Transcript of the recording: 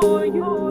for you.